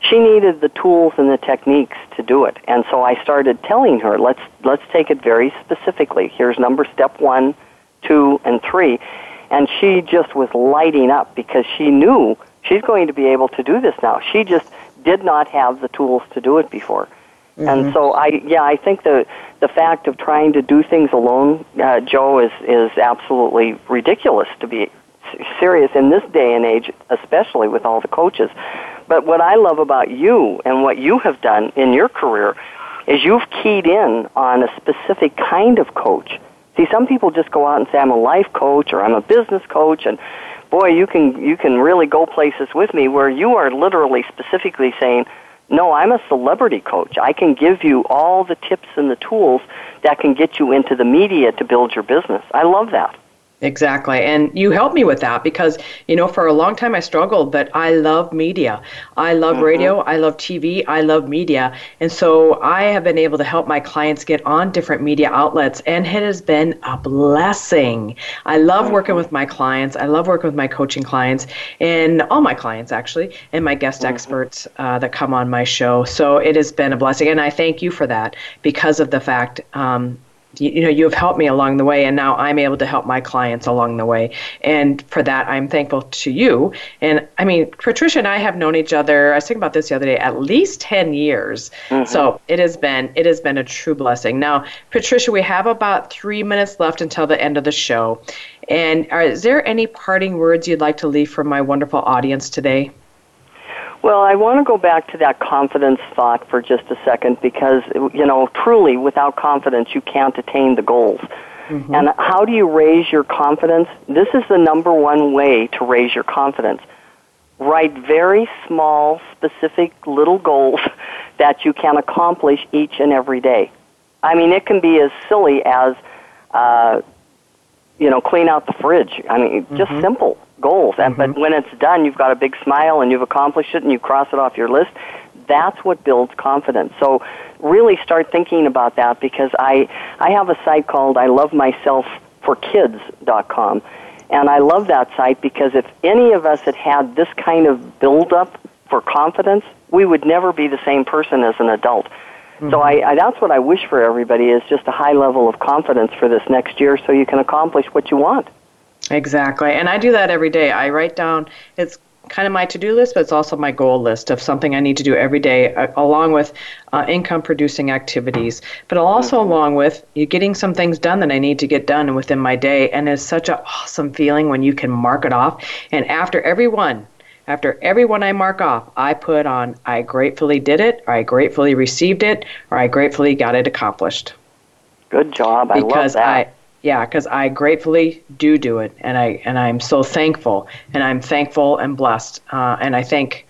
She needed the tools and the techniques to do it. And so I started telling her, let's, let's take it very specifically. Here's number step one, two, and three. And she just was lighting up because she knew she's going to be able to do this now. She just did not have the tools to do it before. Mm-hmm. And so I, yeah, I think the the fact of trying to do things alone, uh, Joe, is is absolutely ridiculous to be serious in this day and age, especially with all the coaches. But what I love about you and what you have done in your career is you've keyed in on a specific kind of coach. See, some people just go out and say, I'm a life coach or I'm a business coach, and boy, you can you can really go places with me where you are literally specifically saying, "No, I'm a celebrity coach. I can give you all the tips and the tools that can get you into the media to build your business." I love that. Exactly. And you helped me with that because, you know, for a long time I struggled, but I love media. I love mm-hmm. radio. I love TV. I love media. And so I have been able to help my clients get on different media outlets, and it has been a blessing. I love mm-hmm. working with my clients. I love working with my coaching clients and all my clients, actually, and my guest mm-hmm. experts uh, that come on my show. So it has been a blessing. And I thank you for that because of the fact um, you, you know you have helped me along the way and now i'm able to help my clients along the way. And for that i'm thankful to you. And i mean patricia and i have known each other i was thinking about this the other day at least 10 years. Mm-hmm. so it has been it has been a true blessing. Now patricia we have about three minutes left until the end of the show. And are, is there any parting words you'd like to leave for my wonderful audience today well, I want to go back to that confidence thought for just a second because, you know, truly without confidence, you can't attain the goals. Mm-hmm. And how do you raise your confidence? This is the number one way to raise your confidence. Write very small, specific little goals that you can accomplish each and every day. I mean, it can be as silly as, uh, you know, clean out the fridge. I mean, just mm-hmm. simple goals. And mm-hmm. but when it's done, you've got a big smile and you've accomplished it and you cross it off your list. That's what builds confidence. So really start thinking about that because I I have a site called I love myself for kids.com. And I love that site because if any of us had had this kind of build up for confidence, we would never be the same person as an adult. Mm-hmm. So I, I, that's what I wish for everybody is just a high level of confidence for this next year so you can accomplish what you want. Exactly. And I do that every day. I write down, it's kind of my to-do list, but it's also my goal list of something I need to do every day, uh, along with uh, income-producing activities, but also mm-hmm. along with you getting some things done that I need to get done within my day. And it's such an awesome feeling when you can mark it off. And after every one, after every one I mark off, I put on I gratefully did it, or I gratefully received it, or I gratefully got it accomplished. Good job. I because love that. I, yeah because i gratefully do do it and i and i'm so thankful and i'm thankful and blessed uh, and i thank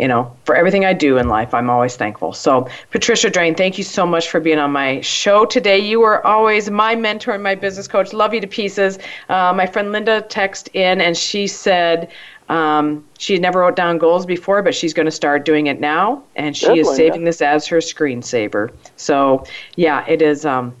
you know for everything i do in life i'm always thankful so patricia drain thank you so much for being on my show today you are always my mentor and my business coach love you to pieces uh, my friend linda texted in and she said um, she never wrote down goals before, but she's going to start doing it now, and she is saving this as her screensaver. So, yeah, it is. Um,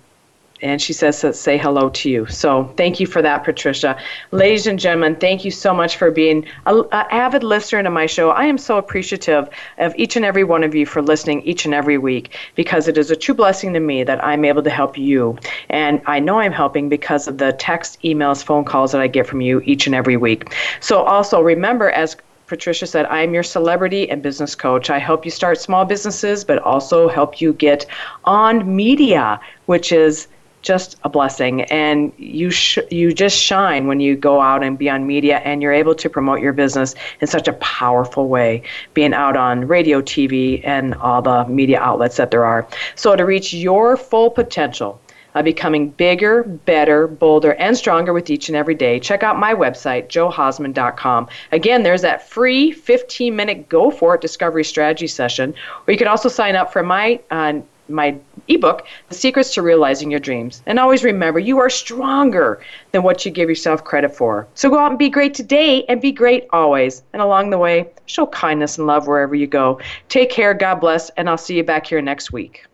and she says to say hello to you. So thank you for that, Patricia. Ladies and gentlemen, thank you so much for being an avid listener to my show. I am so appreciative of each and every one of you for listening each and every week because it is a true blessing to me that I'm able to help you. And I know I'm helping because of the text, emails, phone calls that I get from you each and every week. So also remember, as Patricia said, I'm your celebrity and business coach. I help you start small businesses, but also help you get on media, which is just a blessing. And you sh- you just shine when you go out and be on media, and you're able to promote your business in such a powerful way, being out on radio, TV, and all the media outlets that there are. So to reach your full potential uh, becoming bigger, better, bolder, and stronger with each and every day, check out my website, joehausman.com. Again, there's that free 15 minute Go For It Discovery Strategy session, or you can also sign up for my uh, my ebook, The Secrets to Realizing Your Dreams. And always remember, you are stronger than what you give yourself credit for. So go out and be great today and be great always. And along the way, show kindness and love wherever you go. Take care, God bless, and I'll see you back here next week.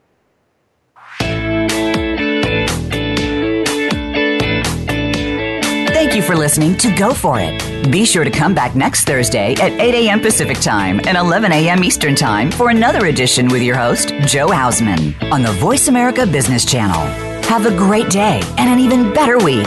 Thank you for listening to Go For It. Be sure to come back next Thursday at 8 a.m. Pacific Time and 11 a.m. Eastern Time for another edition with your host, Joe Hausman, on the Voice America Business Channel. Have a great day and an even better week.